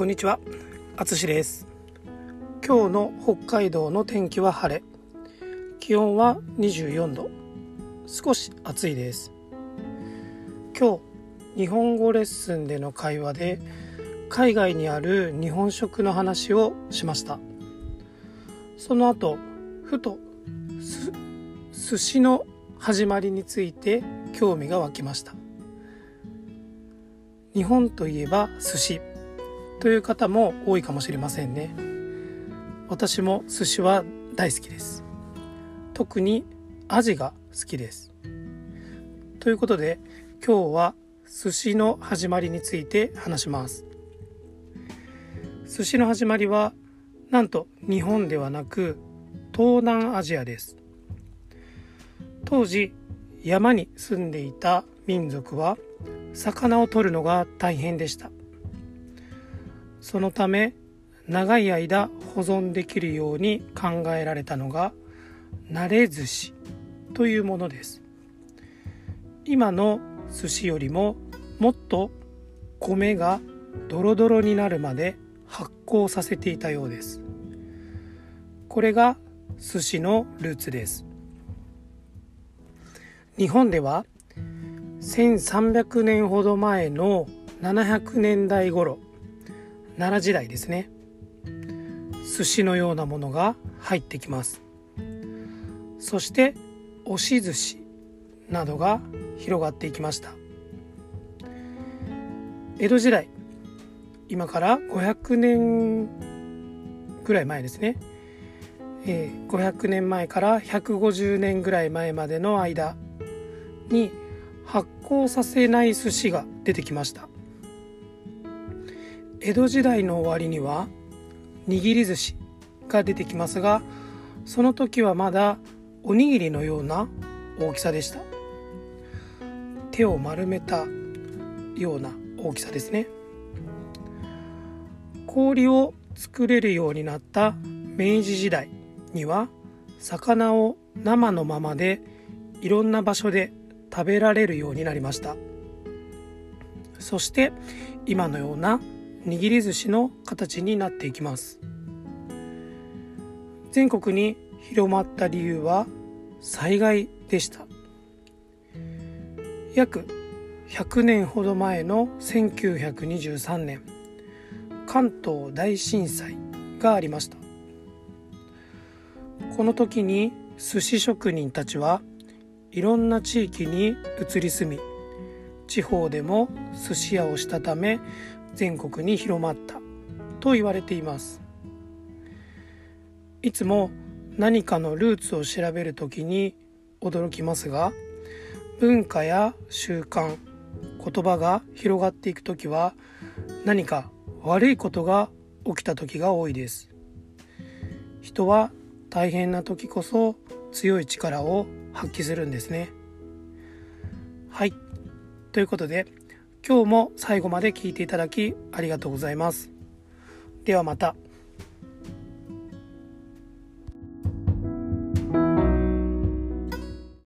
こんにちは、あつしです。今日の北海道の天気は晴れ。気温は24度。少し暑いです。今日、日本語レッスンでの会話で、海外にある日本食の話をしました。その後、ふと、す、寿司の始まりについて興味が湧きました。日本といえば寿司という方も多いかもしれませんね。私も寿司は大好きです。特にアジが好きです。ということで今日は寿司の始まりについて話します。寿司の始まりはなんと日本ではなく東南アジアです。当時山に住んでいた民族は魚を取るのが大変でした。そのため長い間保存できるように考えられたのが慣れ寿司というものです。今の寿司よりももっと米がドロドロになるまで発酵させていたようです。これが寿司のルーツです。日本では1300年ほど前の700年代頃奈良時代ですね。寿司のようなものが入ってきます。そして押し寿司などが広がっていきました。江戸時代今から500年ぐらい前ですね、えー、500年前から150年ぐらい前までの間に発酵させない寿司が出てきました。江戸時代の終わりには握り寿司が出てきますがその時はまだおにぎりのような大きさでした。手を丸めたような大きさですね。氷を作れるようになった明治時代には魚を生のままでいろんな場所で食べられるようになりました。そして今のような握り寿司の形になっていきます。全国に広まった理由は災害でした。約100年ほど前の1923年関東大震災がありました。この時に寿司職人たちはいろんな地域に移り住み地方でも寿司屋をしたため全国に広まったと言われています。いつも何かのルーツを調べるときに驚きますが文化や習慣言葉が広がっていくときは何か悪いことが起きた時が多いです。人は大変な時こそ強い力を発揮するんですね。はい。ということで今日も最後まで聞いていただきありがとうございますではまた。